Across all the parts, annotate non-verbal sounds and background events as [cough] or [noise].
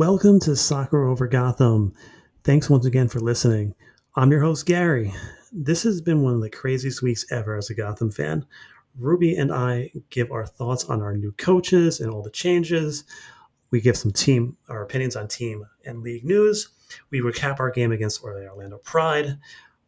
Welcome to Soccer Over Gotham. Thanks once again for listening. I'm your host, Gary. This has been one of the craziest weeks ever as a Gotham fan. Ruby and I give our thoughts on our new coaches and all the changes. We give some team, our opinions on team and league news. We recap our game against Orlando Pride.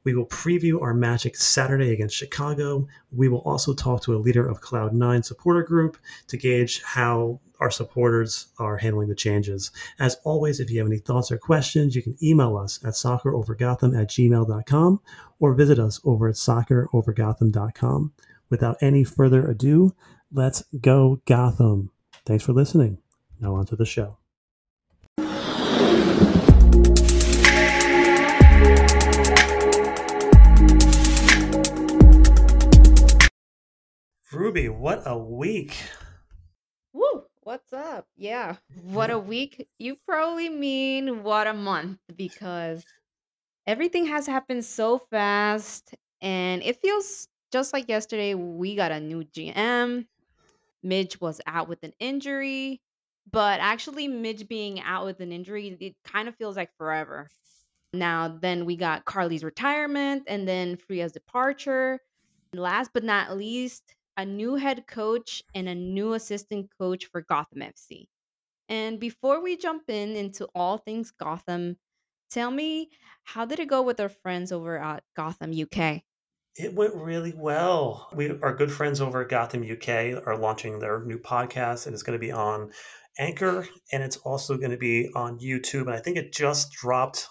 We will preview our Magic Saturday against Chicago. We will also talk to a leader of Cloud9 supporter group to gauge how our supporters are handling the changes. As always, if you have any thoughts or questions, you can email us at soccerovergotham at gmail.com or visit us over at soccerovergotham.com. Without any further ado, let's go Gotham. Thanks for listening. Now on to the show. Ruby, what a week. Woo! What's up? Yeah. What a [laughs] week. You probably mean what a month because everything has happened so fast and it feels just like yesterday we got a new GM. Midge was out with an injury, but actually Midge being out with an injury, it kind of feels like forever. Now then we got Carli's retirement and then Freya's departure. Last but not least, a new head coach and a new assistant coach for Gotham FC. And before we jump in into all things Gotham, tell me how did it go with our friends over at Gotham UK? It went really well. We our good friends over at Gotham UK are launching their new podcast and it's going to be on Anchor and it's also going to be on YouTube and I think it just dropped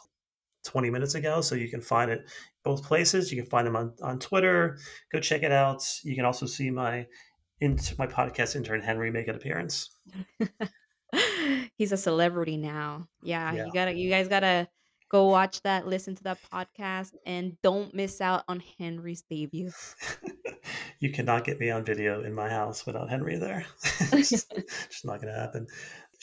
20 minutes ago so you can find it both places. You can find them on, on Twitter. Go check it out. You can also see my into my podcast intern Henry make an appearance. [laughs] He's a celebrity now. Yeah, yeah, you gotta you guys gotta go watch that, listen to that podcast, and don't miss out on Henry's debut. [laughs] you cannot get me on video in my house without Henry there. [laughs] it's just, just not gonna happen.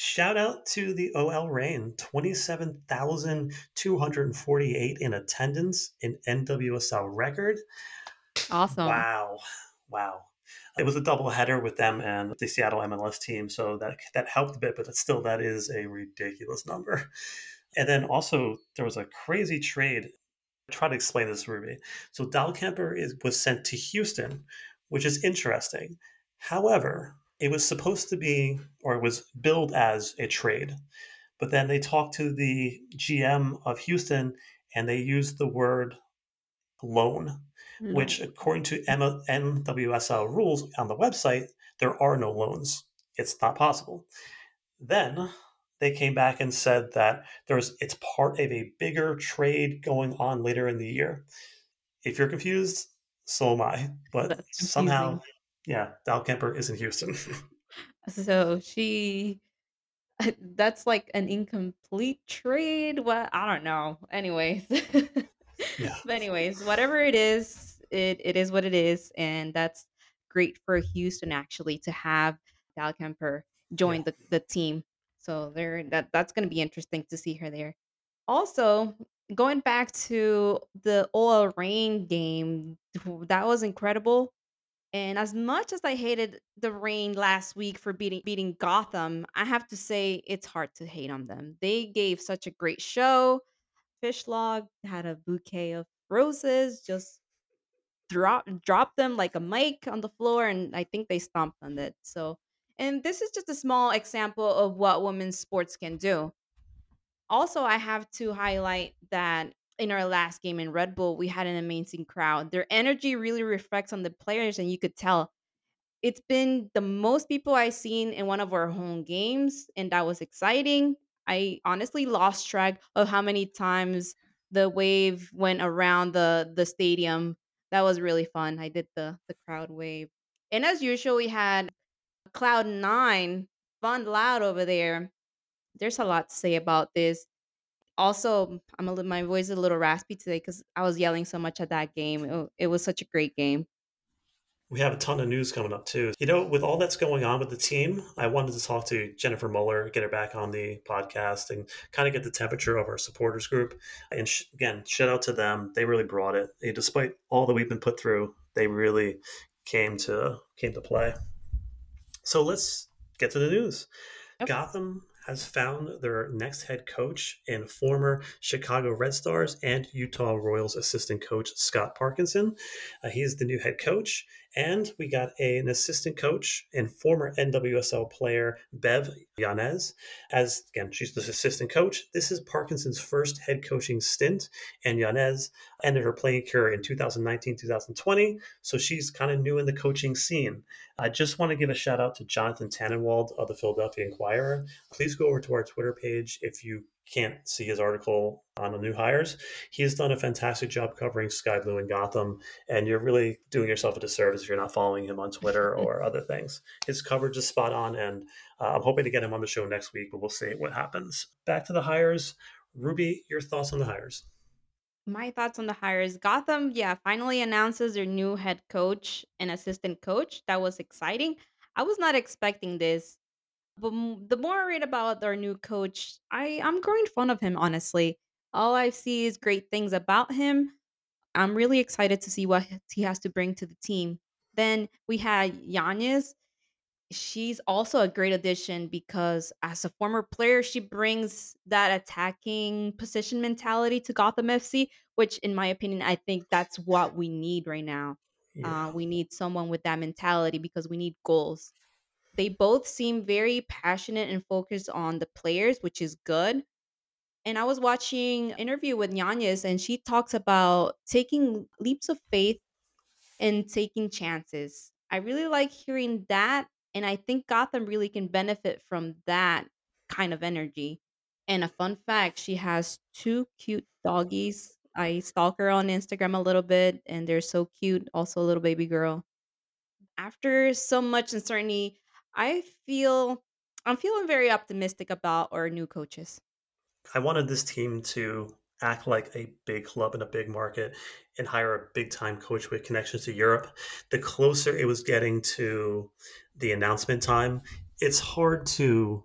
Shout out to the OL Reign, 27,248 in attendance in NWSL record. Awesome. Wow. Wow. It was a double header with them and the Seattle MLS team, so that that helped a bit, but still that is a ridiculous number. And then also there was a crazy trade. Try to explain this, Ruby. So Dahlkemper is was sent to Houston, which is interesting. However, it was supposed to be or it was billed as a trade but then they talked to the gm of houston and they used the word loan no. which according to nwsl rules on the website there are no loans. It's not possible. Then they came back and said that there's it's part of a bigger trade going on later in the year. If you're confused so am i but somehow yeah, Dahlkemper is in Houston. [laughs] so she [laughs] that's like an incomplete trade. What I don't know. Anyways. [laughs] yeah. But anyways, whatever it is, it, it is what it is. And that's great for Houston actually to have Dahlkemper join yeah. the, the team. So there that that's gonna be interesting to see her there. Also, going back to the OL Reign game, that was incredible. And as much as I hated the Reign last week for beating beating Gotham, I have to say it's hard to hate on them. They gave such a great show. Fishlock had a bouquet of roses, just drop drop them like a mic on the floor, and I think they stomped on it. So, and this is just a small example of what women's sports can do. Also, I have to highlight that in our last game in Red Bull, we had an amazing crowd. Their energy really reflects on the players, and you could tell it's been the most people I've seen in one of our home games, and that was exciting. I honestly lost track of how many times the wave went around the the stadium. That was really fun. I did the the crowd wave, and as usual, we had Cloud Nine fun loud over there. There's a lot to say about this also i'm a little my voice is a little raspy today because i was yelling so much at that game it, it, was such a great game. We have a ton of news coming up too. You know with all that's going on with the team i wanted to talk to jennifer muller get her back on the podcast and kind of get the temperature of our supporters group. And sh- again shout out to them they really brought it. They, despite all that we've been put through they really came to came to play. So let's get to the news. Okay. gotham has found their next head coach in former Chicago Red Stars and Utah Royals assistant coach Scott Parkinson. Uh, he is the new head coach. And we got a, an assistant coach and former NWSL player, Bev Yanez. As again, she's the assistant coach. This is Parkinson's first head coaching stint, and Yanez ended her playing career in 2019 2020. So she's kind of new in the coaching scene. I just want to give a shout out to Jonathan Tannenwald of the Philadelphia Inquirer. Please go over to our Twitter page if you can't see his article on the new hires. He has done a fantastic job covering Sky Blue and Gotham, and you're really doing yourself a disservice if you're not following him on Twitter [laughs] or other things. His coverage is spot on, and uh, I'm hoping to get him on the show next week, but we'll see what happens. Back to the hires. Ruby, your thoughts on the hires? My thoughts on the hires. Gotham, yeah, finally announces their new head coach and assistant coach. That was exciting. I was not expecting this but the more I read about our new coach, I I'm growing fond of him. Honestly, all I see is great things about him. I'm really excited to see what he has to bring to the team. Then we had Yanez. She's also a great addition because as a former player, she brings that attacking position mentality to Gotham FC, which, in my opinion, I think that's what we need right now. Yeah. Uh, we need someone with that mentality because we need goals. They both seem very passionate and focused on the players, which is good. And I was watching interview with Yanez and she talks about taking leaps of faith and taking chances. I really like hearing that and I think Gotham really can benefit from that kind of energy. And a fun fact, she has two cute doggies. I stalk her on Instagram a little bit and they're so cute, also a little baby girl. After so much uncertainty, I feel I'm feeling very optimistic about our new coaches. I wanted this team to act like a big club in a big market and hire a big time coach with connections to Europe. The closer it was getting to the announcement time, it's hard to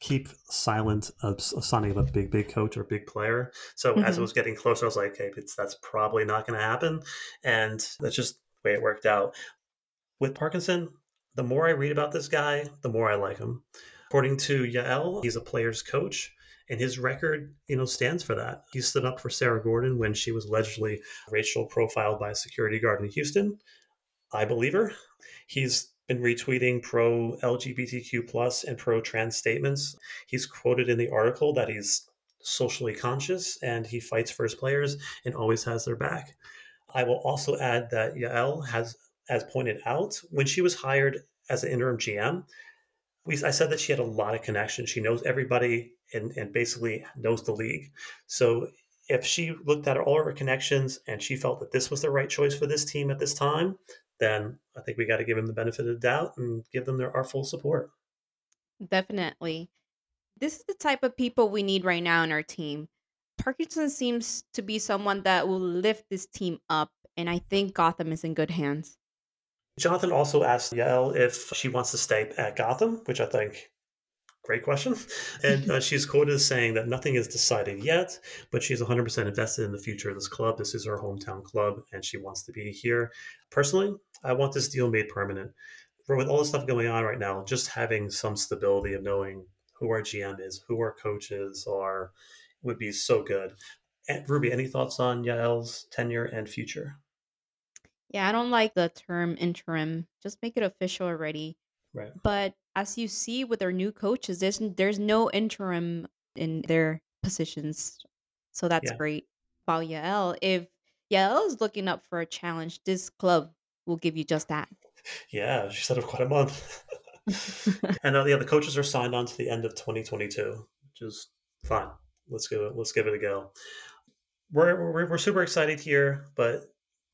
keep silent of signing of a big, big coach or big player. So mm-hmm. as it mm-hmm. was getting closer, I was like, hey, it's, that's probably not going to happen. And that's just the way it worked out. With Parkinson, the more I read about this guy, the more I like him. According to Yael, he's a player's coach, and his record, you know, stands for that. He stood up for Sarah Gorden when she was allegedly racial profiled by a security guard in Houston. I believe her. He's been retweeting pro LGBTQ plus and pro trans statements. He's quoted in the article that he's socially conscious and he fights for his players and always has their back. I will also add that Yael has as pointed out, when she was hired as an interim GM, we, I said that she had a lot of connections. She knows everybody and, and basically knows the league. So if she looked at all her connections and she felt that this was the right choice for this team at this time, then I think we got to give them the benefit of the doubt and give them their our full support. Definitely. This is the type of people we need right now in our team. Parkinson seems to be someone that will lift this team up, and I think Gotham is in good hands. Jonathan also asked Yael if she wants to stay at Gotham, which I think great question. [laughs] And uh, she's quoted as saying that nothing is decided yet, but she's 100% invested in the future of this club. This is her hometown club, and she wants to be here. Personally, I want this deal made permanent. For with all the stuff going on right now, just having some stability of knowing who our GM is, who our coaches are, would be so good. And Ruby, any thoughts on Yael's tenure and future? Yeah, I don't like the term interim. Just make it official already. Right. But as you see with our new coaches, there's there's no interim in their positions. So that's Yeah. great. About Yael, if Yael is looking up for a challenge, this club will give you just that. Yeah, she said of quite a month. [laughs] [laughs] and uh, yeah, the coaches are signed on to the end of 2022, which is fine. Let's give it. Let's give it a go. We're, we're, we're super excited here, but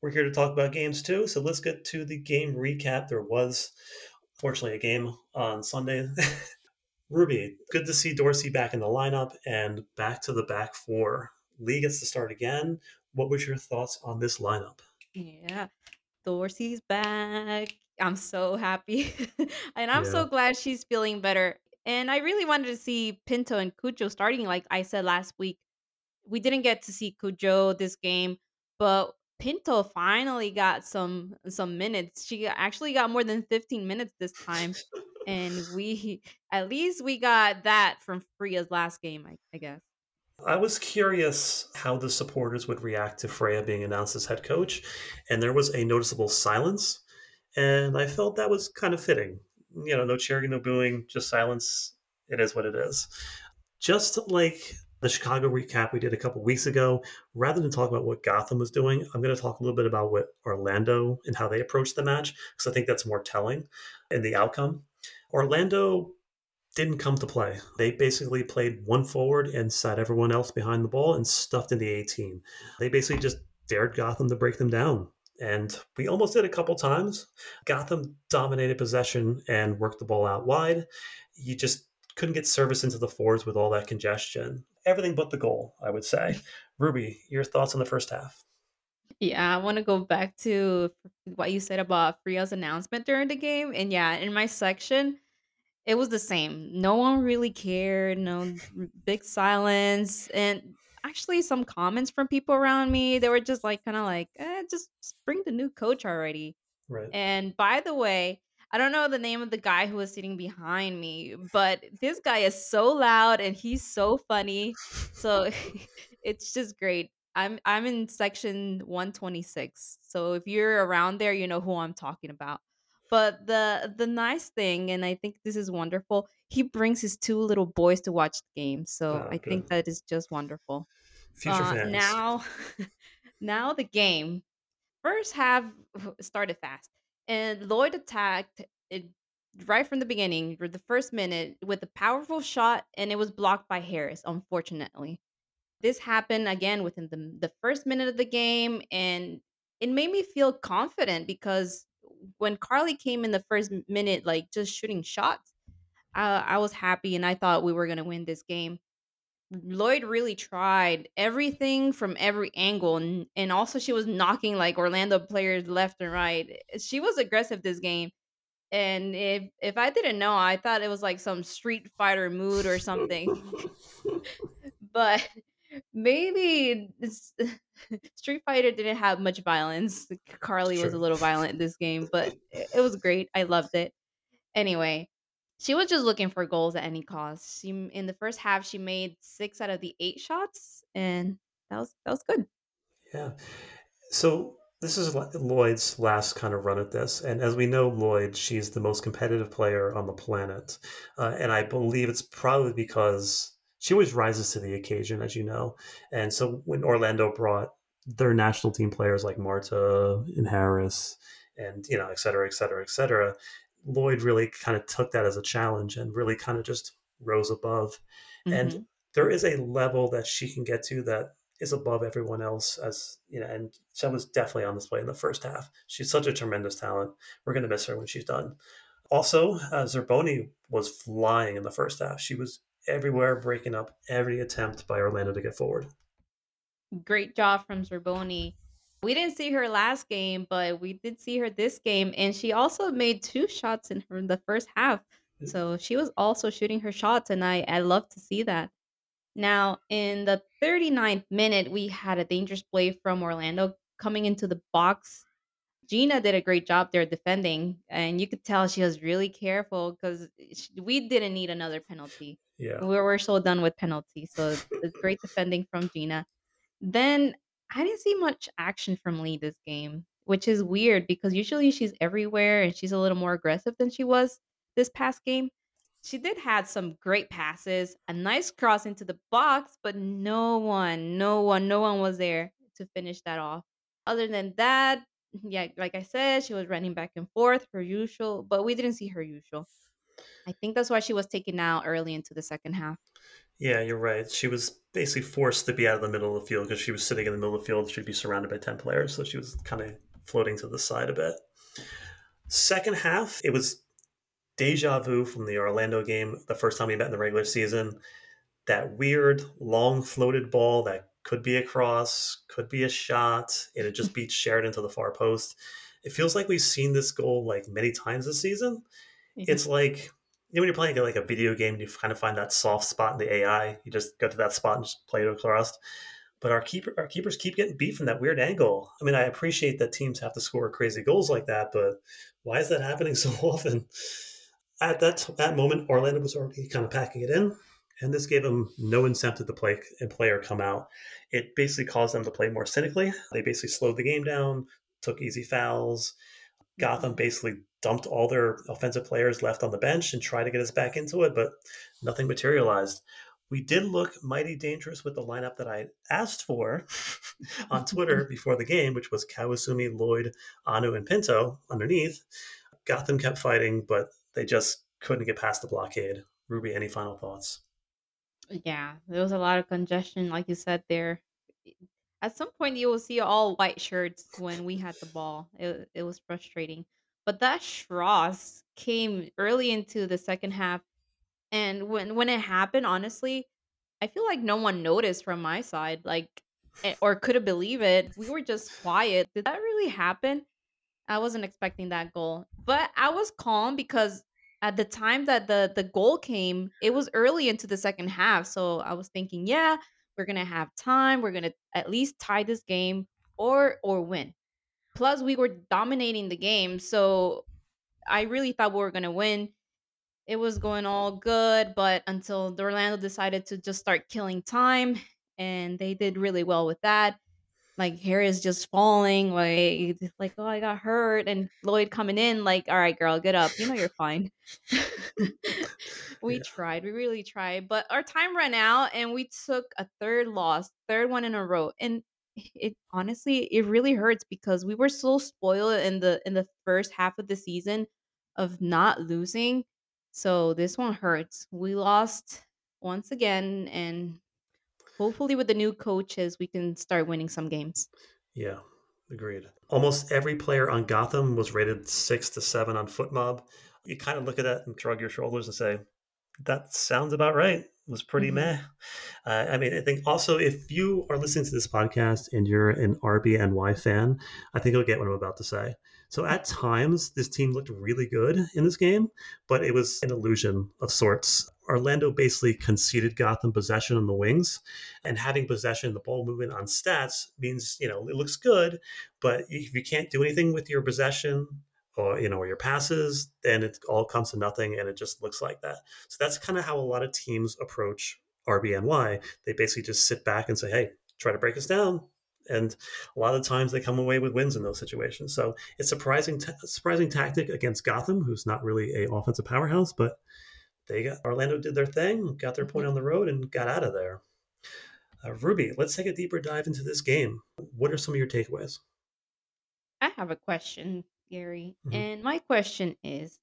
we're here to talk about games too. So let's get to the game recap. There was, fortunately, a game on Sunday. [laughs] Ruby, good to see Dorsey back in the lineup and back to the back four. Lee gets to start again. What was your thoughts on this lineup? Yeah, Dorsey's back. I'm so happy. [laughs] and I'm yeah. so glad she's feeling better. And I really wanted to see Pinto and Cudjoe starting, like I said last week. We didn't get to see Cudjoe this game, but Pinto finally got some some minutes. She actually got more than 15 minutes this time. and we at least we got that from Freya's last game, I, I guess. I was curious how the supporters would react to Freya being announced as head coach, and there was a noticeable silence, and I felt that was kind of fitting. You know, no cheering, no booing, just silence. It is what it is. Just like the Chicago recap we did a couple weeks ago, rather than talk about what Gotham was doing, I'm going to talk a little bit about what Orlando and how they approached the match, because I think that's more telling in the outcome. Orlando didn't come to play. They basically played one forward and sat everyone else behind the ball and stuffed in the 18. They basically just dared Gotham to break them down. And we almost did a couple times. Gotham dominated possession and worked the ball out wide. You just couldn't get service into the forwards with all that congestion everything but the goal, I would say. Ruby, your thoughts on the first half? Yeah, I want to go back to what you said about Freya's announcement during the game. And yeah, in my section, it was the same. No one really cared, no big silence. And actually, some comments from people around me, they were just like, kind of like, eh, just, just bring the new coach already. Right. And by the way, I don't know the name of the guy who was sitting behind me, but this guy is so loud and he's so funny. So [laughs] it's just great. I'm I'm in section 126. So if you're around there, you know who I'm talking about. But the the nice thing, and I think this is wonderful, he brings his two little boys to watch the game. So oh, I good. think that is just wonderful. Future uh, fans. Now, [laughs] now the game. First half [laughs] started fast and Lloyd attacked it right from the beginning, the first minute, with a powerful shot, and it was blocked by Harris, unfortunately. This happened again within the, the first minute of the game, and it made me feel confident because when Carli came in the first minute, like just shooting shots, I, I was happy and I thought we were going to win this game. Lloyd really tried everything from every angle and, and also she was knocking like Orlando players left and right. Eh, she was aggressive this game. And if if I didn't know, I thought it was like some Street Fighter mood or something. [laughs] [laughs] but maybe [laughs] Street Fighter didn't have much violence. Carli sure. was a little violent in this game, but it was great. I loved it. Anyway, she was just looking for goals at any cost. She in the first half she made six out of the eight shots, and that was that was good. Yeah. So this is Lloyd's last kind of run at this, and as we know, Lloyd, she's the most competitive player on the planet, uh, and I believe it's probably because she always rises to the occasion, as you know. And so when Orlando brought their national team players like Marta and Harris, and you know, et cetera, et cetera, et cetera, Lloyd really kind of took that as a challenge and really kind of just rose above. Mm-hmm. And there is a level that she can get to that is above everyone else as you know and she was definitely on display in the first half. She's such a tremendous talent. We're going to miss her when she's done. Also uh, zerboni was flying in the first half. She was everywhere breaking up every attempt by orlando to get forward. Great job from zerboni we didn't see her last game, but we did see her this game, and she also made two shots in her in the first half. Mm. So she was also shooting her shots, and I I love to see that. Now, in the 39th minute, we had a dangerous play from Orlando coming into the box. Gina did a great job there defending, and you could tell she was really careful because we didn't need another penalty. Yeah, we were so done with penalties. So it's great defending from Gina. Then I didn't see much action from Lee this game, which is weird because usually she's everywhere and she's a little more aggressive than she was this past game. She did had some great passes, a nice cross into the box, but no one, no one, no one was there to finish that off. Other than that, yeah, like I said, she was running back and forth her usual, but we didn't see her usual. I think that's why she was taken out early into the second half. Yeah, you're right. She was basically forced to be out of the middle of the field because she was sitting in the middle of the field. She'd be surrounded by 10 players. So she was kind of floating to the side a bit. Second half, it was deja vu from the Orlando game, the first time we met in the regular season. That weird, long floated ball that could be a cross, could be a shot, and it just beats Sheridan to the far post. It feels like we've seen this goal like many times this season. Mm-hmm. It's like when you're playing like a video game, you kind of find that soft spot in the AI. You just go to that spot and just play it across. But our keeper, our keepers keep getting beat from that weird angle. I mean, I appreciate that teams have to score crazy goals like that, but why is that happening [laughs] so often? at that that moment, Orlando was already kind of packing it in, and this gave them no incentive to play and play or come out. It basically caused them to play more cynically. They basically slowed the game down, took easy fouls. Gotham basically dumped all their offensive players left on the bench and tried to get us back into it, but nothing materialized. We did look mighty dangerous with the lineup that I asked for [laughs] on Twitter [laughs] before the game, which was Kawasumi, Lloyd, Anu, and Pinto underneath. Gotham kept fighting, but they just couldn't get past the blockade. Ruby, any final thoughts? Yeah, there was a lot of congestion, like you said there. At some point, you will see all white shirts when we had the ball. It, it was frustrating. But that Schross came early into the second half. And when, when it happened, honestly, I feel like no one noticed from my side, like, eh, or couldn't believe it. We were just quiet. Did that really happen? I wasn't expecting that goal. But I was calm because at the time that the the goal came, it was early into the second half. So I was thinking, yeah, we're gonna have time. We're gonna at least tie this game or or win. Plus, we were dominating the game, so I really thought we were gonna win. It was going all good, but until Orlando decided to just start killing time, and they did really well with that like Harris just falling, like like oh I got hurt, and Lloyd coming in like all right girl get up, you know you're fine. [laughs] we yeah. tried, we really tried, but our time ran out, and we took a third loss, third one in a row, and it honestly it really hurts because we were so spoiled in the in the first half of the season of not losing. So this one hurts. We lost once again, and hopefully with the new coaches we can start winning some games yeah agreed almost every player on gotham was rated six to seven on FotMob you kind of look at that and shrug your shoulders and say that sounds about right was pretty mm-hmm. meh uh, i mean i think also if you are listening to this podcast and you're an rbny fan i think you'll get what i'm about to say so at times, this team looked really good in this game, but it was an illusion of sorts. Orlando basically conceded Gotham possession on the wings, and having possession, the ball movement on stats means you know it looks good, but if you can't do anything with your possession or you know or your passes, then it all comes to nothing, and it just looks like that. So that's kind of how a lot of teams approach RBNY. They basically just sit back and say, "Hey, try to break us down and a lot of times they come away with wins in those situations. So it's surprising, t- surprising tactic against Gotham, who's not really a offensive powerhouse, but they got Orlando did their thing, got their point on the road, and got out of there. Uh, Ruby, let's take a deeper dive into this game. What are some of your takeaways? I have a question, Gary, mm-hmm. and my question is,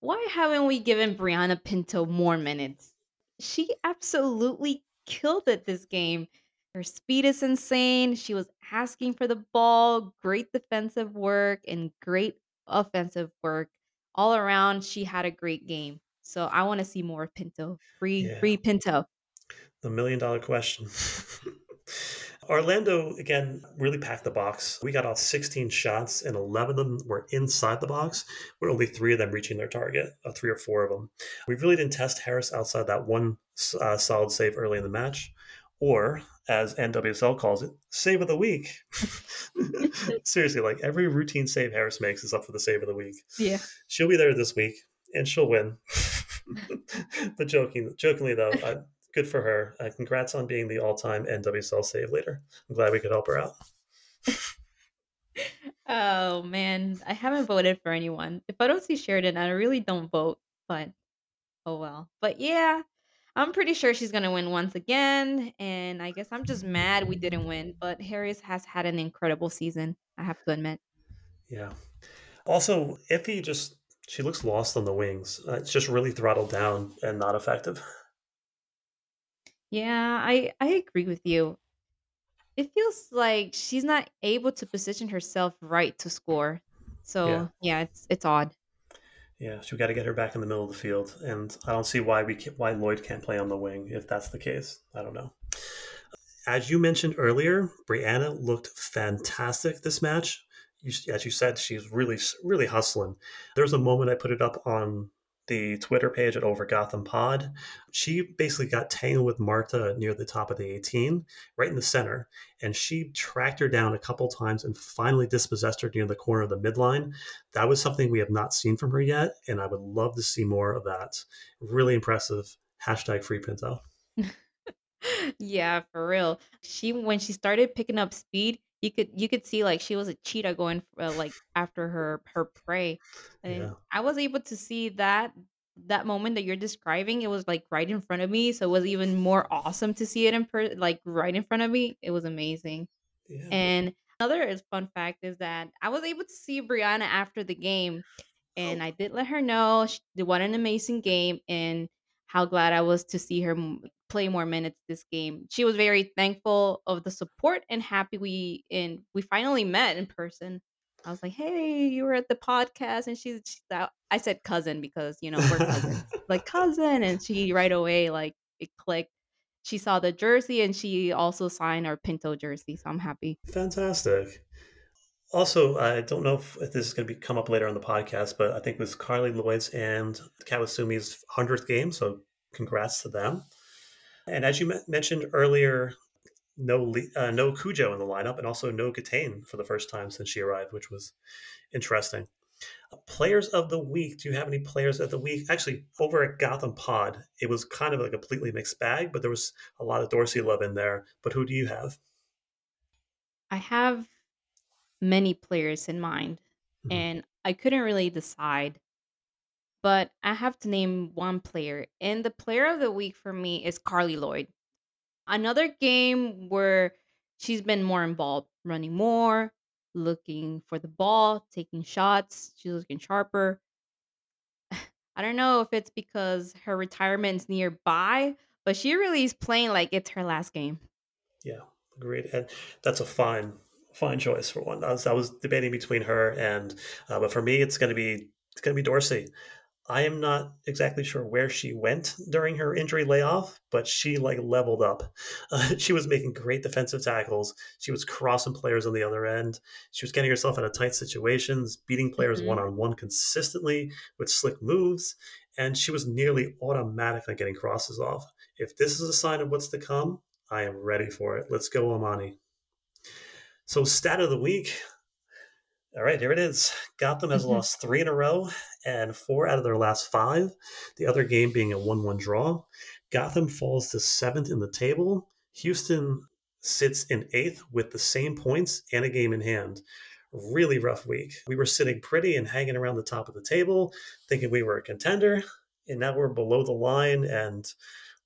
why haven't we given Brianna Pinto more minutes? She absolutely killed it this game. Her speed is insane. She was asking for the ball, great defensive work, and great offensive work. All around, she had a great game. So I want to see more of Pinto. Free, yeah. free Pinto. The million dollar question. [laughs] Orlando, again, really packed the box. We got off 16 shots, and 11 of them were inside the box, with only three of them reaching their target, uh, three or four of them. We really didn't test Harris outside that one uh, solid save early in the match. Or as NWSL calls it, save of the week. [laughs] Seriously, like every routine save Harris makes is up for the save of the week. Yeah. She'll be there this week and she'll win. [laughs] but joking, jokingly though, uh, good for her. Uh, congrats on being the all-time NWSL save leader. I'm glad we could help her out. [laughs] oh man, I haven't voted for anyone. If I don't see Sheridan, I really don't vote. But oh well. But yeah, I'm pretty sure she's gonna win once again, and I guess I'm just mad we didn't win. But Harris has had an incredible season. I have to admit. Yeah. Also, Iffy just she looks lost on the wings. Uh, it's just really throttled down and not effective. [laughs] Yeah, I I agree with you. It feels like she's not able to position herself right to score. So yeah, it's it's odd. Yeah, so we got to get her back in the middle of the field, and I don't see why we can, why Lloyd can't play on the wing if that's the case. I don't know. As you mentioned earlier, Brianna looked fantastic this match. You, as you said, she's really really hustling. There was a moment I put it up on the Twitter page at Over Gotham Pod. She basically got tangled with Marta near the top of the 18, right in the center, and she tracked her down a couple times and finally dispossessed her near the corner of the midline. That was something we have not seen from her yet, and I would love to see more of that. Really impressive. Hashtag free Pinto. [laughs] yeah, for real. She when she started picking up speed, you could you could see like she was a cheetah going uh, like after her her prey. And yeah. I was able to see that that moment that you're describing. It was like right in front of me, so it was even more awesome to see it in per like right in front of me. It was amazing. Yeah. And another fun fact is that I was able to see Brianna after the game, and oh. I did let her know she, what an amazing game and how glad I was to see her play more minutes this game. She was very thankful of the support and happy we and we finally met in person. I was like, "Hey, you were at the podcast," and she's, she's out. I said cousin because you know we're cousins, [laughs] like cousin, and she right away like it clicked. She saw the jersey and she also signed our Pinto jersey, so I'm happy. Fantastic. Also, I don't know if, if this is going to be come up later on the podcast, but I think it was Carli Lloyd's and Kawasumi's hundredth game, so congrats to them. And as you mentioned earlier, no uh, no Cudjoe in the lineup, and also no Gatane for the first time since she arrived, which was interesting. Players of the week. Do you have any players of the week? Actually, over at Gotham Pod, it was kind of a completely mixed bag, but there was a lot of Dorsey love in there. But who do you have? I have many players in mind, mm-hmm. and I couldn't really decide. But I have to name one player, and the player of the week for me is Carli Lloyd. Another game where she's been more involved, running more, looking for the ball, taking shots. She's looking sharper. [sighs] I don't know if it's because her retirement's nearby, but she really is playing like it's her last game. Yeah, agreed. And that's a fine, fine choice for one. I was, I was debating between her and, uh, but for me, it's going to be it's going to be Dorsey. I am not exactly sure where she went during her injury layoff, but she like leveled up. [laughs] Uh, she was making great defensive tackles. She was crossing players on the other end. She was getting herself out of tight situations, beating players one on one consistently with slick moves, and she was nearly automatically getting crosses off. If this is a sign of what's to come, I am ready for it. Let's go, Imani. So, stat of the week. All right, here it is. Gotham has mm-hmm. lost three in a row and four out of their last five, the other game being a 1 1 draw. Gotham falls to seventh in the table. Houston sits in eighth with the same points and a game in hand. Really rough week. We were sitting pretty and hanging around the top of the table, thinking we were a contender, and now we're below the line. And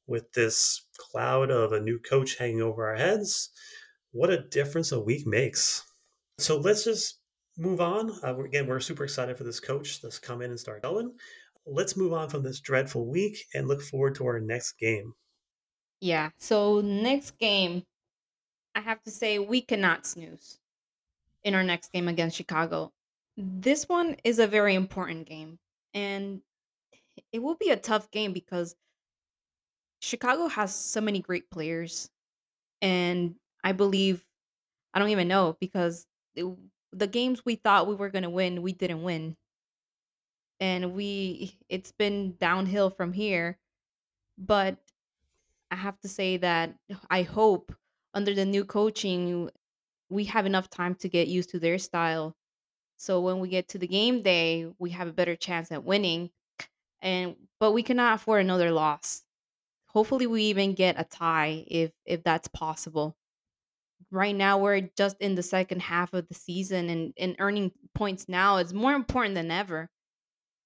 with this cloud of a new coach hanging over our heads, what a difference a week makes. So let's just move on. Uh, again, we're super excited for this coach that's come in and start going. Let's move on from this dreadful week and look forward to our next game. Yeah. So next game, I have to say we cannot snooze in our next game against Chicago. This one is a very important game, and it will be a tough game because Chicago has so many great players, and I believe I don't even know because the games we thought we were going to win, we didn't win. And we it's been downhill from here. But I have to say that I hope under the new coaching we have enough time to get used to their style. So when we get to the game day, we have a better chance at winning. And but we cannot afford another loss. Hopefully we even get a tie if if that's possible right now we're just in the second half of the season and, and earning points now is more important than ever.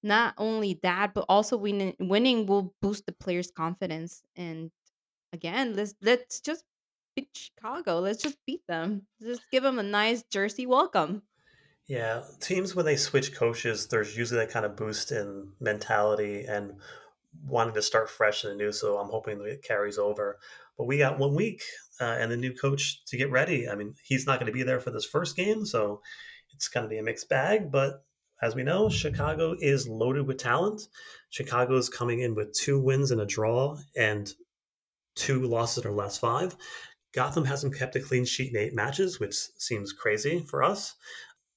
Not only that, but also winning winning will boost the players' confidence. And again, let's let's just beat Chicago. Let's just beat them. Just give them a nice jersey welcome. Yeah, teams when they switch coaches, there's usually that kind of boost in mentality and wanting to start fresh and new. So I'm hoping that it carries over. But we got one week uh, and the new coach to get ready. I mean, he's not going to be there for this first game, so it's going to be a mixed bag. But as we know, Chicago is loaded with talent. Chicago is coming in with two wins and a draw and two losses in their last five. Gotham hasn't kept a clean sheet in eight matches, which seems crazy for us.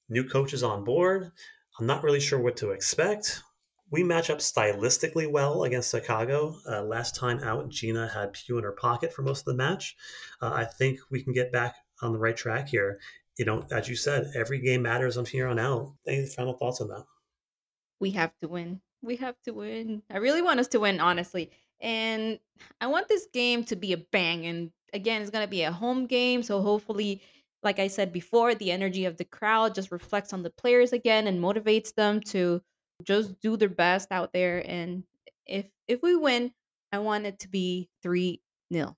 New coaches on board. I'm not really sure what to expect. We match up stylistically well against Chicago. Uh, last time out, Gina had Pugh in her pocket for most of the match. Uh, I think we can get back on the right track here. You know, as you said, every game matters from here on out. Any final thoughts on that? We have to win. We have to win. I really want us to win, honestly. And I want this game to be a bang. And again, it's going to be a home game. So hopefully, like I said before, the energy of the crowd just reflects on the players again and motivates them to just do their best out there. And if if we win, I want it to be three nil.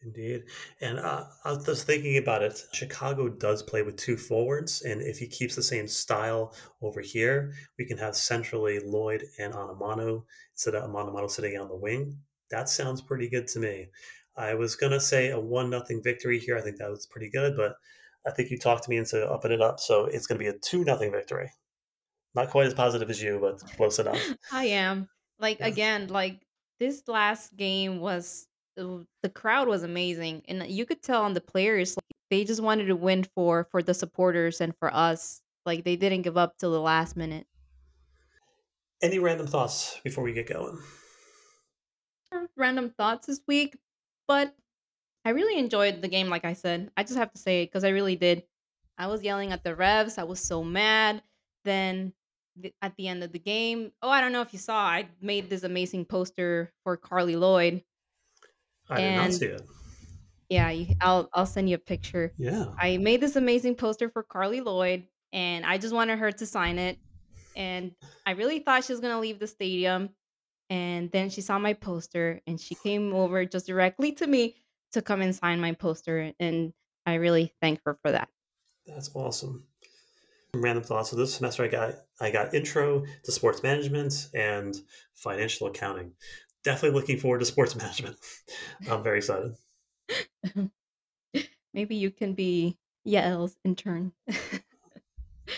Indeed. And uh, I was just thinking about it. Chicago does play with two forwards. And if he keeps the same style over here, we can have centrally Lloyd and Onumonu instead of Onumonu sitting on the wing. That sounds pretty good to me. I was going to say a 1 nothing victory here. I think that was pretty good. But I think you talked to me into upping it up. So it's going to be a 2 nothing victory. Not quite as positive as you, but close enough. [laughs] I am. Like, yeah. again, like this last game was uh, the crowd was amazing and you could tell on the players like, they just wanted to win for for the supporters and for us. Like they didn't give up till the last minute. Any random thoughts before we get going? Random thoughts this week but i really enjoyed the game like i said. I just have to say it because i really did. I was yelling at the revs i was so mad. Then at the end of the game oh i don't know if you saw i made this amazing poster for Carli lloyd I did not see it. yeah, you, I'll I'll send you a picture. Yeah. I made this amazing poster for Carli Lloyd, and I just wanted her to sign it. And I really thought she was gonna leave the stadium, and then she saw my poster, and she came over just directly to me to come and sign my poster, and I really thank her for that. That's awesome. Random thoughts. So this semester, I got I got intro to sports management and financial accounting definitely looking forward to sports [laughs] management. I'm very excited. [laughs] Maybe you can be Yael's intern.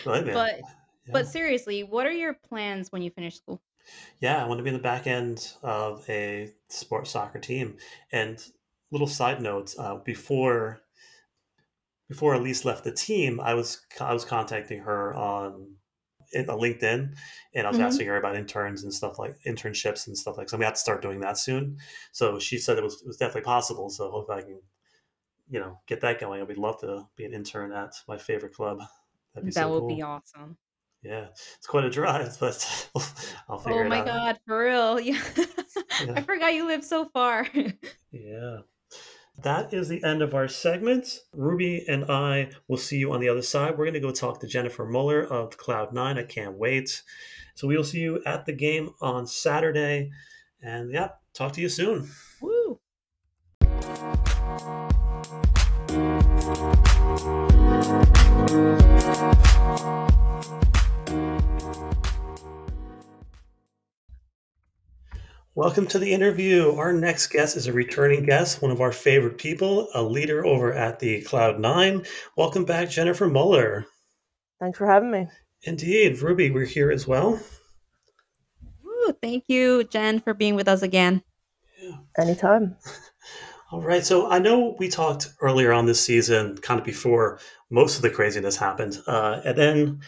but yeah. but seriously, what are your plans when you finish school? Yeah, I want to be in the back end of a sports soccer team. And little side notes uh, before before Elise left the team, I was I was contacting her on in a LinkedIn, and I was mm-hmm. asking her about interns and stuff like internships and stuff like. So we have to start doing that soon. So she said it was it was definitely possible. So hope I can, you know, get that going. I'd love to be an intern at my favorite club. That'd be that so would cool. be awesome. Yeah, it's quite a drive, [laughs] but [laughs] I'll figure oh it out. Oh my god, for real? [laughs] Yeah. yeah. I forgot you live so far. yeah. That is the end of our segment. Ruby and I will see you on the other side. We're going to go talk to Jennifer Muller of Cloud9. I can't wait. So we will see you at the game on Saturday. And yeah, talk to you soon. Woo. Welcome to the interview. Our next guest is a returning guest, one of our favorite people, a leader over at the Cloud9. Welcome back, Jennifer Muller. Thanks for having me. Indeed. Ruby, we're here as well. Ooh, thank you, Jen, for being with us again. Yeah. Anytime. [laughs] All right. So I know we talked earlier on this season, kind of before most of the craziness happened. Uh, and then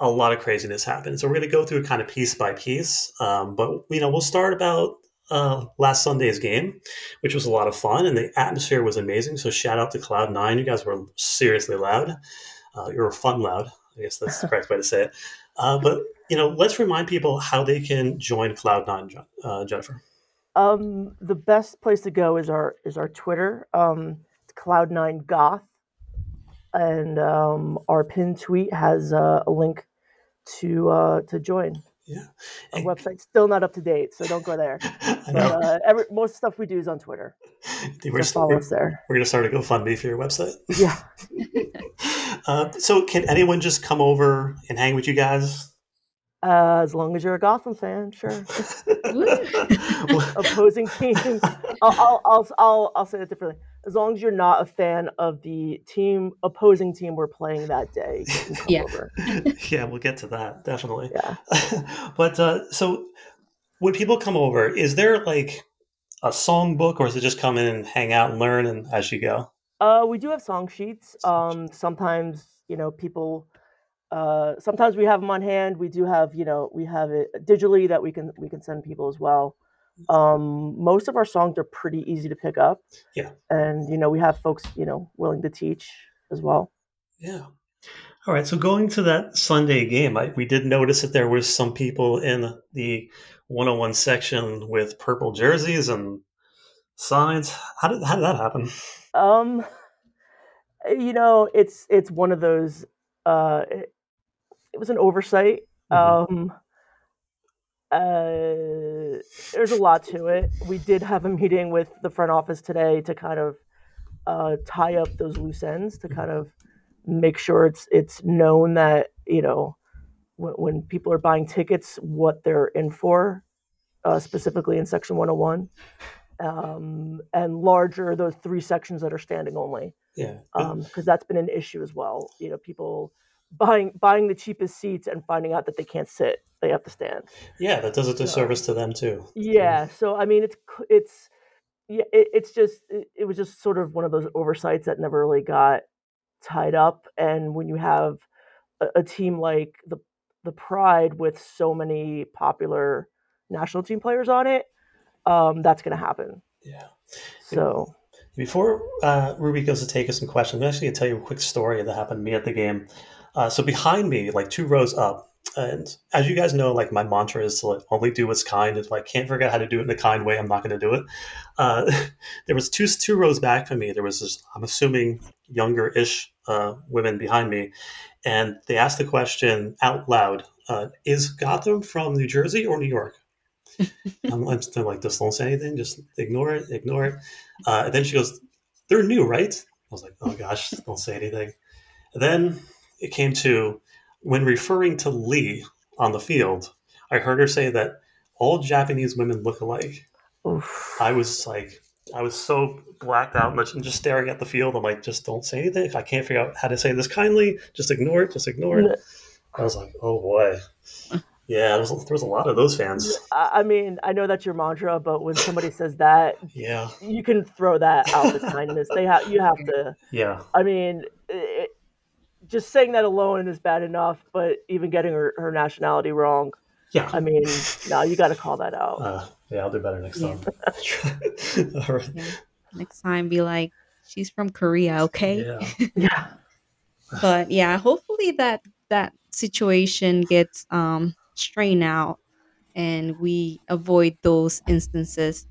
a lot of craziness happened. So we're going to go through it kind of piece by piece. Um, but you know, we'll start about uh, last Sunday's game, which was a lot of fun, and the atmosphere was amazing. So shout out to Cloud Nine. You guys were seriously loud. Uh, you were fun loud. I guess that's the [laughs] correct way to say it. Uh, but you know, let's remind people how they can join Cloud Nine, uh, Jennifer. Um, the best place to go is our is our Twitter. Um, Cloud Nine Goth, and um, our pin tweet has uh, a link to uh, to join. Yeah, our website's still not up to date, so don't go there. [laughs] but, uh, every, most stuff we do is on Twitter. We're, so follow us there. We're gonna start a GoFundMe for your website. [laughs] Yeah. uh, so, can anyone just come over and hang with you guys? Uh, as long as you're a Gotham fan, sure. [laughs] Opposing team. I'll, I'll, I'll, I'll, I'll say it differently as long as you're not a fan of the team opposing team we're playing that day. yeah. [laughs] yeah, we'll get to that definitely. Yeah. [laughs] but uh, so when people come over, is there like a song book, or is it just come in and hang out and learn and as you go? Uh, we do have song sheets. Um, sometimes you know people uh, sometimes we have them on hand. We do have, you know, we have it digitally that we can we can send people as well. Um, most of our songs are pretty easy to pick up. Yeah. And you know, we have folks, you know, willing to teach as well. Yeah. All right. So going to that Sunday game, I, we did notice that there was some people in the 101 section with purple jerseys and signs. How did how did that happen? [laughs] Um, you know, it's it's one of those. Uh, it, it was an oversight. Mm-hmm. Um, uh, there's a lot to it. We did have a meeting with the front office today to kind of uh, tie up those loose ends to kind of make sure it's it's known that you know when, when people are buying tickets what they're in for, uh, specifically in Section 101, um, and larger those three sections that are standing only. Yeah, because um, that's been an issue as well. You know, people buying buying the cheapest seats and finding out that they can't sit. They have to stand. Yeah that does a disservice so, to them too. Yeah so i mean it's it's yeah it, it's just it, it, was just sort of one of those oversights that never really got tied up. And when you have a, a team like the the pride with so many popular national team players on it um that's going to happen. Yeah. So before uh, Ruby goes to take us some questions, I'm actually going to tell you a quick story that happened to me at the game. Uh, so behind me, like two rows up, and as you guys know, like my mantra is to like only do what's kind. If I can't figure out how to do it in a kind way, I'm not going to do it. Uh, [laughs] there was two two rows back from me. There was this, I'm assuming younger-ish uh, women behind me, and they asked the question out loud: uh, "Is Gotham from New Jersey or New York?" [laughs] I'm, I'm still like, just don't say anything. Just ignore it. Ignore it. Uh, and then she goes, "They're new, right?" I was like, "Oh gosh, don't say anything." And then it came to when referring to Lee on the field, I heard her say that all Japanese women look alike. Oof. I was like, I was so blacked out much and just staring at the field. I'm like, just don't say anything. I can't figure out how to say this kindly. Just ignore it. Just ignore it. I was like, oh boy. Yeah, there was, there was a lot of those fans. I mean, I know that's your mantra, but when somebody says that, yeah, you can throw that out with kindness. They have you have to. Yeah. I mean, just saying that alone is bad enough, but even getting her, her nationality wrong. Yeah. I mean, [laughs] no, you got to call that out. Uh, yeah, I'll do better next yeah. time. [laughs] All right. Yeah. Next time, be like, she's from Korea, okay? Yeah. [laughs] yeah. but yeah, hopefully that that situation gets um strained out and we avoid those instances.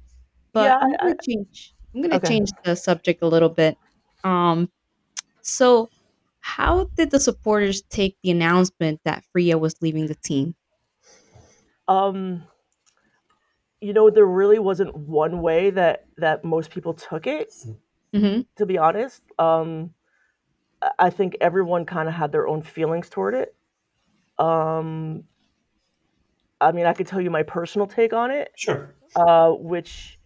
But yeah, I'm gonna I, change. I'm gonna okay. change the subject a little bit. Um, so how did the supporters take the announcement that Freya was leaving the team? Um, you know, there really wasn't one way that that most people took it. Mm-hmm. To be honest, um, I think everyone kind of had their own feelings toward it. Um, I mean, I could tell you my personal take on it. Sure. Uh, which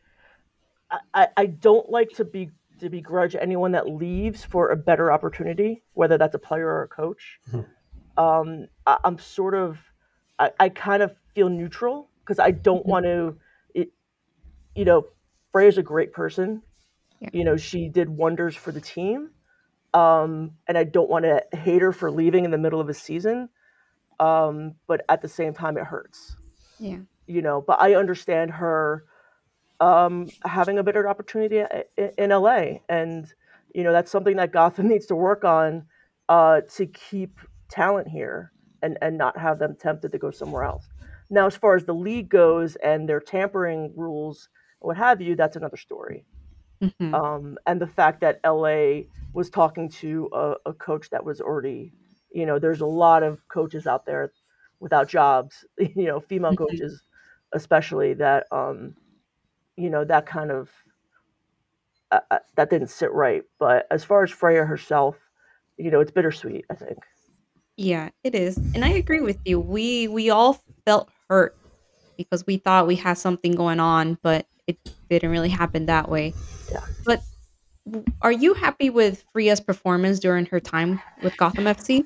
I, I don't like to be to begrudge anyone that leaves for a better opportunity, whether that's a player or a coach. Mm-hmm. Um, I, am sort of, I, I, kind of feel neutral because I don't mm-hmm. want to, it, you know, Freya's a great person. Yeah. You know, she did wonders for the team. Um, and I don't want to hate her for leaving in the middle of a season. Um, but at the same time, it hurts. Yeah. You know, but I understand her um, having a better opportunity in LA. And, you know, that's something that Gotham [laughs] needs to work on uh, to keep talent here and, and not have them tempted to go somewhere else. Now, as far as the league goes and their tampering rules, what have you, that's another story. Mm-hmm. Um, and the fact that LA was talking to a, a, coach that was already, you know, there's a lot of coaches out there without jobs, [laughs] you know, female mm-hmm. coaches especially that um, you know that kind of uh, uh, that didn't sit right. But as far as Freya herself, you know, it's bittersweet. I think. Yeah, it is, and I agree with you. We we all felt hurt because we thought we had something going on, but it didn't really happen that way. Yeah. But are you happy with Freya's performance during her time with Gotham FC?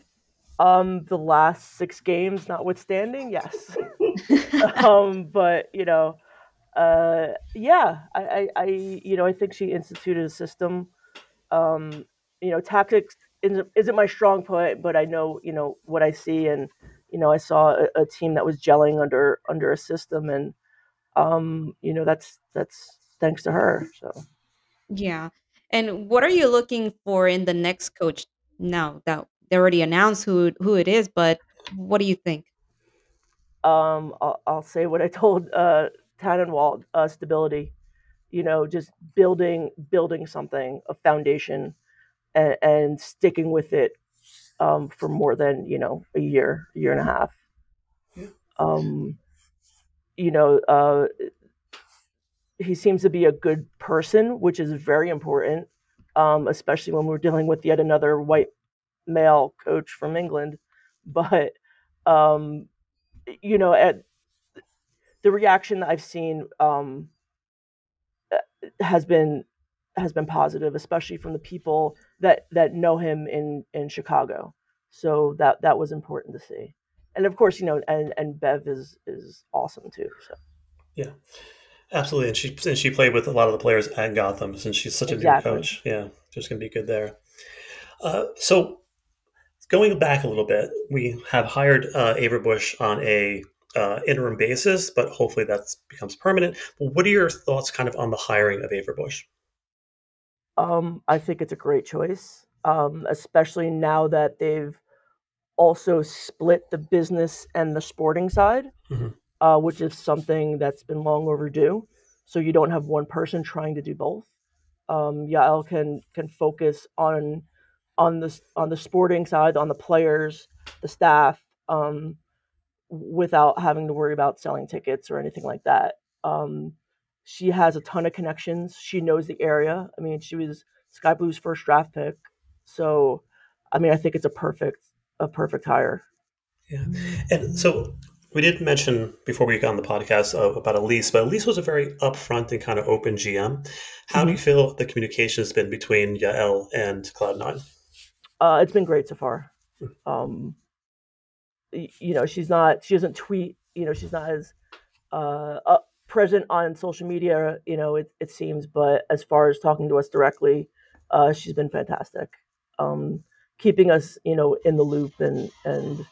Um, the last six games, notwithstanding, yes. [laughs] um, but you know, uh, yeah, I, I, I, you know, I think she instituted a system. Um, you know, tactics isn't, isn't my strong point, but I know you know what I see, and you know I saw a, a team that was gelling under under a system, and um, you know that's that's thanks to her. So Yeah. And what are you looking for in the next coach now that they already announced who who it is, but what do you think? um, I'll, I'll say what I told uh, Tannenwald, uh, stability. You know, just building building something, a foundation, and, and sticking with it um, for more than you know a year, a year and a half. Um, you know, uh, he seems to be a good person, which is very important, um, especially when we're dealing with yet another white male coach from England. But um, you know, at the reaction that I've seen um, uh, has been has been positive, especially from the people that that know him in in Chicago. So that that was important to see, and of course, you know, and and Bev is is awesome too. So yeah, absolutely, and she and she played with a lot of the players at Gotham since she's such a exactly. new coach. Yeah, just gonna be good there. Uh, so going back a little bit, we have hired uh, Averbuch on a uh, interim basis, but hopefully that becomes permanent. But what are your thoughts, kind of, on the hiring of Averbuch? Um, I think it's a great choice, um, especially now that they've also split the business and the sporting side, mm-hmm. uh, which is something that's been long overdue. So you don't have one person trying to do both. Um, Yael can can focus on on the on the sporting side, on the players, the staff, um, without having to worry about selling tickets or anything like that. Um, she has a ton of connections. She knows the area. I mean, she was Sky Blue's first draft pick, so I mean, I think it's a perfect a perfect hire. Yeah, and so we did mention before we got on the podcast uh, about Alyse, but Alyse was a very upfront and kind of open GM. How mm-hmm. do you feel the communication has been between Yael and Cloud9? Uh, it's been great so far. Hmm. Um, you know, she's not. She doesn't tweet. You know, she's not as uh, uh, present on social media. You know, it, it seems. But as far as talking to us directly, uh, she's been fantastic. Um, keeping us, you know, in the loop, and and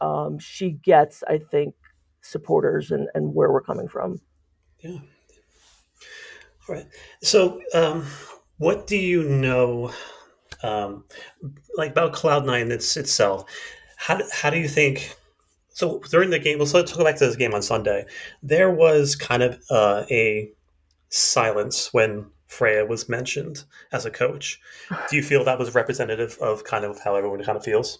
um, she gets, I think, supporters and and where we're coming from. Yeah. All right. So, um, what do you know um, like about Cloud Nine it's, itself. How do, how do you think? So during the game, let's, let's go back to this game on Sunday. There was kind of uh, a silence when Freya was mentioned as a coach. [sighs] Do you feel that was representative of kind of how everyone kind of feels?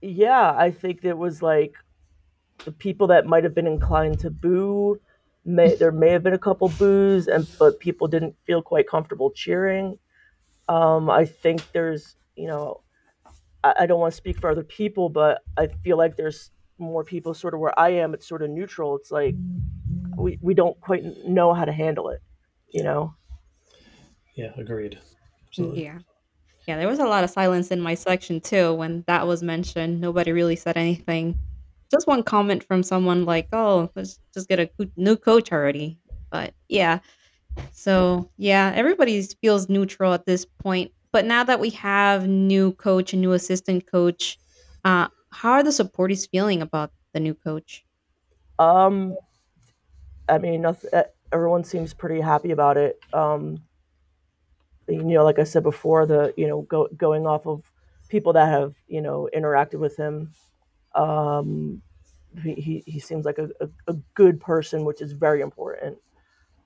Yeah, I think it was like the people that might have been inclined to boo. May, [laughs] there may have been a couple boos, and but people didn't feel quite comfortable cheering. Um, I think there's, you know, I, I don't want to speak for other people, but I feel like there's more people sort of where I am. It's sort of neutral. It's like we, we don't quite know how to handle it, you know? Yeah, agreed. Absolutely. Yeah. Yeah, there was a lot of silence in my section too when that was mentioned. Nobody really said anything. Just one comment from someone like, "Oh, let's just get a new coach already." But yeah, so yeah, everybody feels neutral at this point. But now that we have new coach and new assistant coach, uh, how are the supporters feeling about the new coach? Um, I mean, everyone seems pretty happy about it. Um, you know, like I said before, the you know go, going off of people that have you know interacted with him, um, he, he, seems like a, a, a good person, which is very important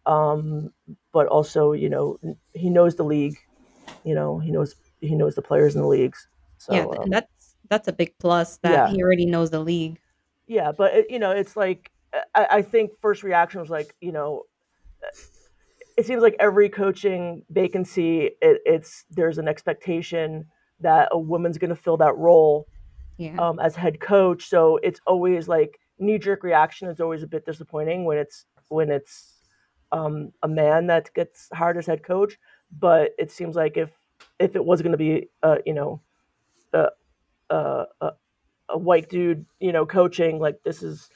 um, but also you know he knows the league. You know he knows he knows the players in the leagues. So, yeah, um, that's that's a big plus that yeah. he already knows the league. Yeah, but it, you know it's like I, I think first reaction was like you know it seems like every coaching vacancy it, it's there's an expectation that a woman's going to fill that role yeah. um, as head coach so it's always like knee jerk reaction is always a bit disappointing when it's when it's um, a man that gets hired as head coach, but it seems like if if it was going to be, uh, you know, a, a, a white dude, you know, coaching, like this is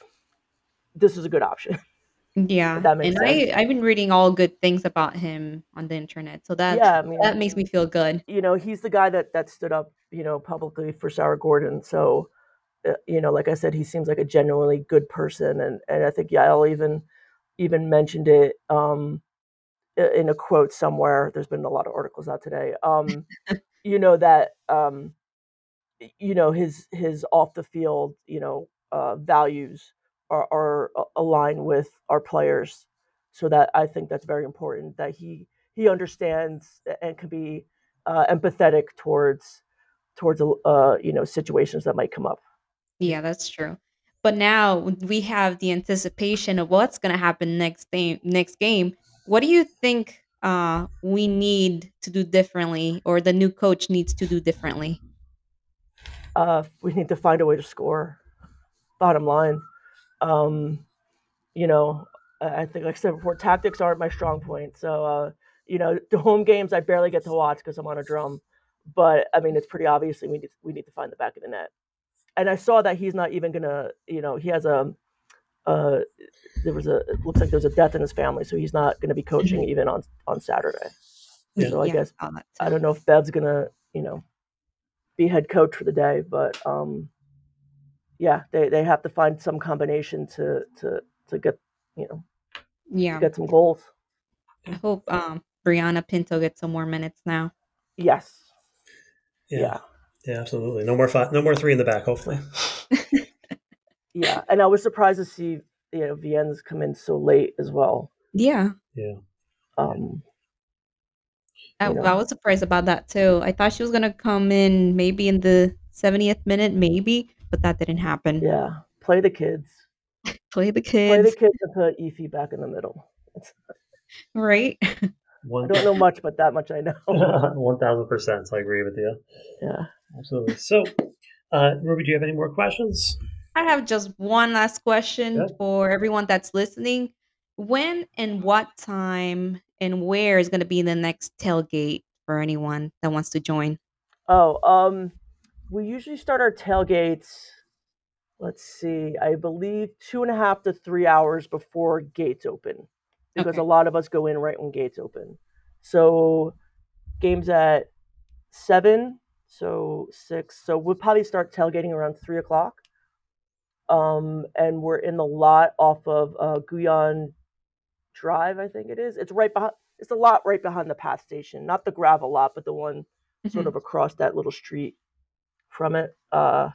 this is a good option. [laughs] Yeah, that makes and sense. I I've been reading all good things about him on the internet, so that Yeah, I mean, that makes me feel good. you know, he's the guy that that stood up, you know, publicly for Sarah Gorden. So, uh, you know, like I said, he seems like a genuinely good person, and and I think Yael even even mentioned it um, in a quote somewhere. There's been a lot of articles out today. Um, [laughs] you know that um, you know his his off the field, you know, uh, values are, are aligned with our players. So that I think that's very important that he he understands and can be uh, empathetic towards towards uh, you know situations that might come up. Yeah, that's true. But now we have the anticipation of what's going to happen next game. Next game, what do you think uh, we need to do differently, or the new coach needs to do differently? Uh, we need to find a way to score. Bottom line, um, you know, I think, like I said before, tactics aren't my strong point. So, uh, you know, [laughs] the home games I barely get to watch because I'm on a drum. But I mean, it's pretty obviously we need we need to find the back of the net. And I saw that he's not even gonna, you know, he has a, uh, there was a it looks like there's a death in his family, so he's not gonna be coaching even on on Saturday. Yeah. So I yeah, guess I don't know if Bev's gonna, you know, be head coach for the day, but um, yeah, they, they have to find some combination to to to get you know yeah get some goals. I hope um Brianna Pinto gets some more minutes now. Yes. Yeah. Yeah, yeah absolutely. No more five, no more three in the back, hopefully. [laughs] yeah, and I was surprised to see you know Viennes come in so late as well. Yeah. Yeah. Um. I, you know. I was surprised about that too. I thought she was gonna come in maybe in the 70th minute, maybe, but that didn't happen. Yeah, play the kids. [laughs] play the kids. Play the kids and put Ify back in the middle. [laughs] right. One, I don't know much, but that much I know. [laughs] One thousand percent. I agree with you. Yeah, absolutely. So, uh, Ruby, do you have any more questions? I have just one last question for everyone that's listening. When and what time and where is going to be the next tailgate for anyone that wants to join? Oh, um, we usually start our tailgates. Let's see, I believe two and a half to three hours before gates open because okay. a lot of us go in right when gates open. So games at seven, so six. So we'll probably start tailgating around three o'clock. Um, and we're in the lot off of uh, Guyon Drive, I think it is. It's right behind. It's a lot right behind the path station, not the gravel lot, but the one mm-hmm. sort of across that little street from it, uh,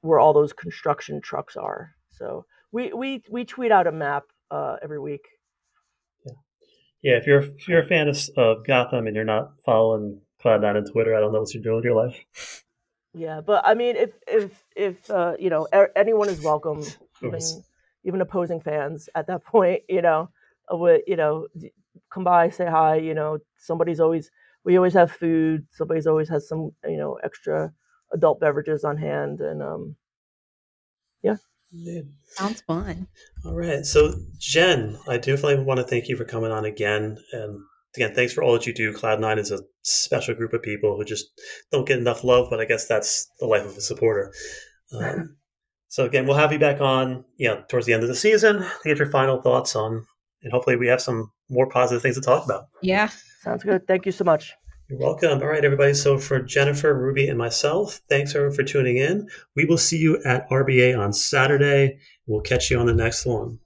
where all those construction trucks are. So we we we tweet out a map uh, every week. Yeah, yeah. If you're if you're a fan of, of Gotham and you're not following Cloud9 on Twitter, I don't know what you're doing with your life. Yeah, but I mean, if if if uh, you know anyone is welcome, even even opposing fans at that [laughs] point, you know, with you know, come by, say hi. You know, somebody's always we always have food. Somebody's always has some you know extra adult beverages on hand, and um, yeah. Sounds fun. All right. So, Jen, I definitely want to thank you for coming on again. And again, thanks for all that you do. Cloud9 is a special group of people who just don't get enough love, but I guess that's the life of a supporter. Um, [laughs] so, again, we'll have you back on you know, towards the end of the season to get your final thoughts on, and hopefully we have some more positive things to talk about. Yeah. Sounds good. Thank you so much. You're welcome. All right, everybody. So for Jennifer, Ruby, and myself, thanks everyone for tuning in. We will see you at RBA on Saturday. We'll catch you on the next one.